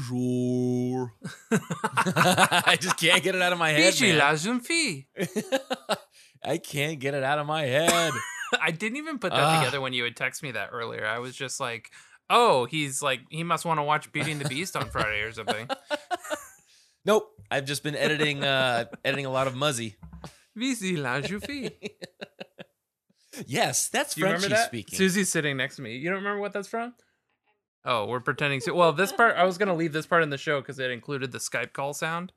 I just can't get it out of my head. Fiji man. la jeune fille. I can't get it out of my head. I didn't even put that Ah. together when you had texted me that earlier. I was just like, oh, he's like, he must want to watch Beauty and the Beast on Friday or something. nope. I've just been editing uh editing a lot of Muzzy. Fiji la jeune fille. Yes, that's Do Frenchy that? speaking. Susie's sitting next to me. You don't remember what that's from? Oh, we're pretending to. Well, this part, I was going to leave this part in the show because it included the Skype call sound.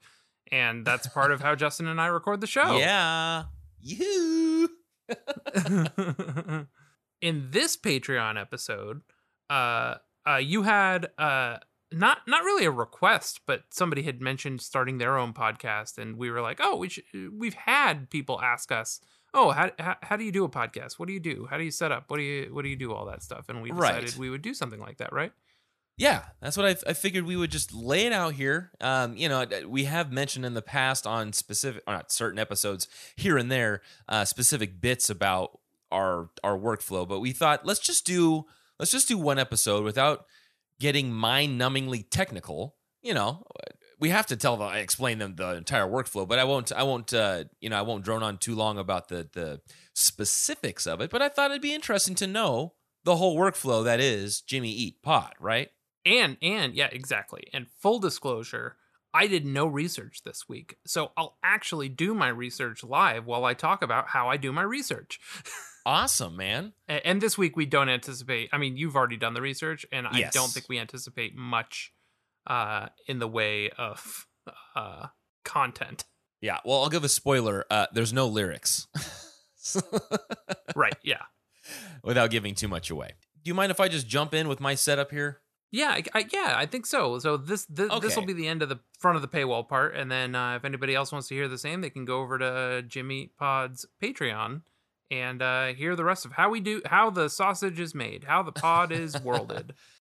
And that's part of how Justin and I record the show. Yeah. You. in this Patreon episode, uh, uh, you had uh, not not really a request, but somebody had mentioned starting their own podcast, and we were like, oh, we should, we've had people ask us, oh, how, how how do you do a podcast? What do you do? How do you set up? What do you what do you do? All that stuff, and we Right. decided we would do something like that, right? Yeah, that's what I, I figured we would just lay it out here. Um, you know, we have mentioned in the past on specific, or not certain episodes here and there, uh, specific bits about our our workflow. But we thought let's just do let's just do one episode without getting mind-numbingly technical. You know, we have to tell the explain them the entire workflow, but I won't I won't uh, you know I won't drone on too long about the the specifics of it. But I thought it'd be interesting to know the whole workflow that is Jimmy Eat Pot, right? And and yeah, exactly. And full disclosure, I did no research this week. So I'll actually do my research live while I talk about how I do my research. Awesome, man. And this week we don't anticipate I mean, you've already done the research and I don't think we anticipate much uh in the way of uh content. Yeah, well, I'll give a spoiler. Uh, there's no lyrics right, yeah. without giving too much away. Do you mind if I just jump in with my setup here? Yeah, I, I, yeah, I think so. So this this this will be the end of the front of the paywall part, and then uh, if anybody else wants to hear the same, they can go over to Jimmy Pod's Patreon and uh, hear the rest of how we do how the sausage is made, how the pod is worlded.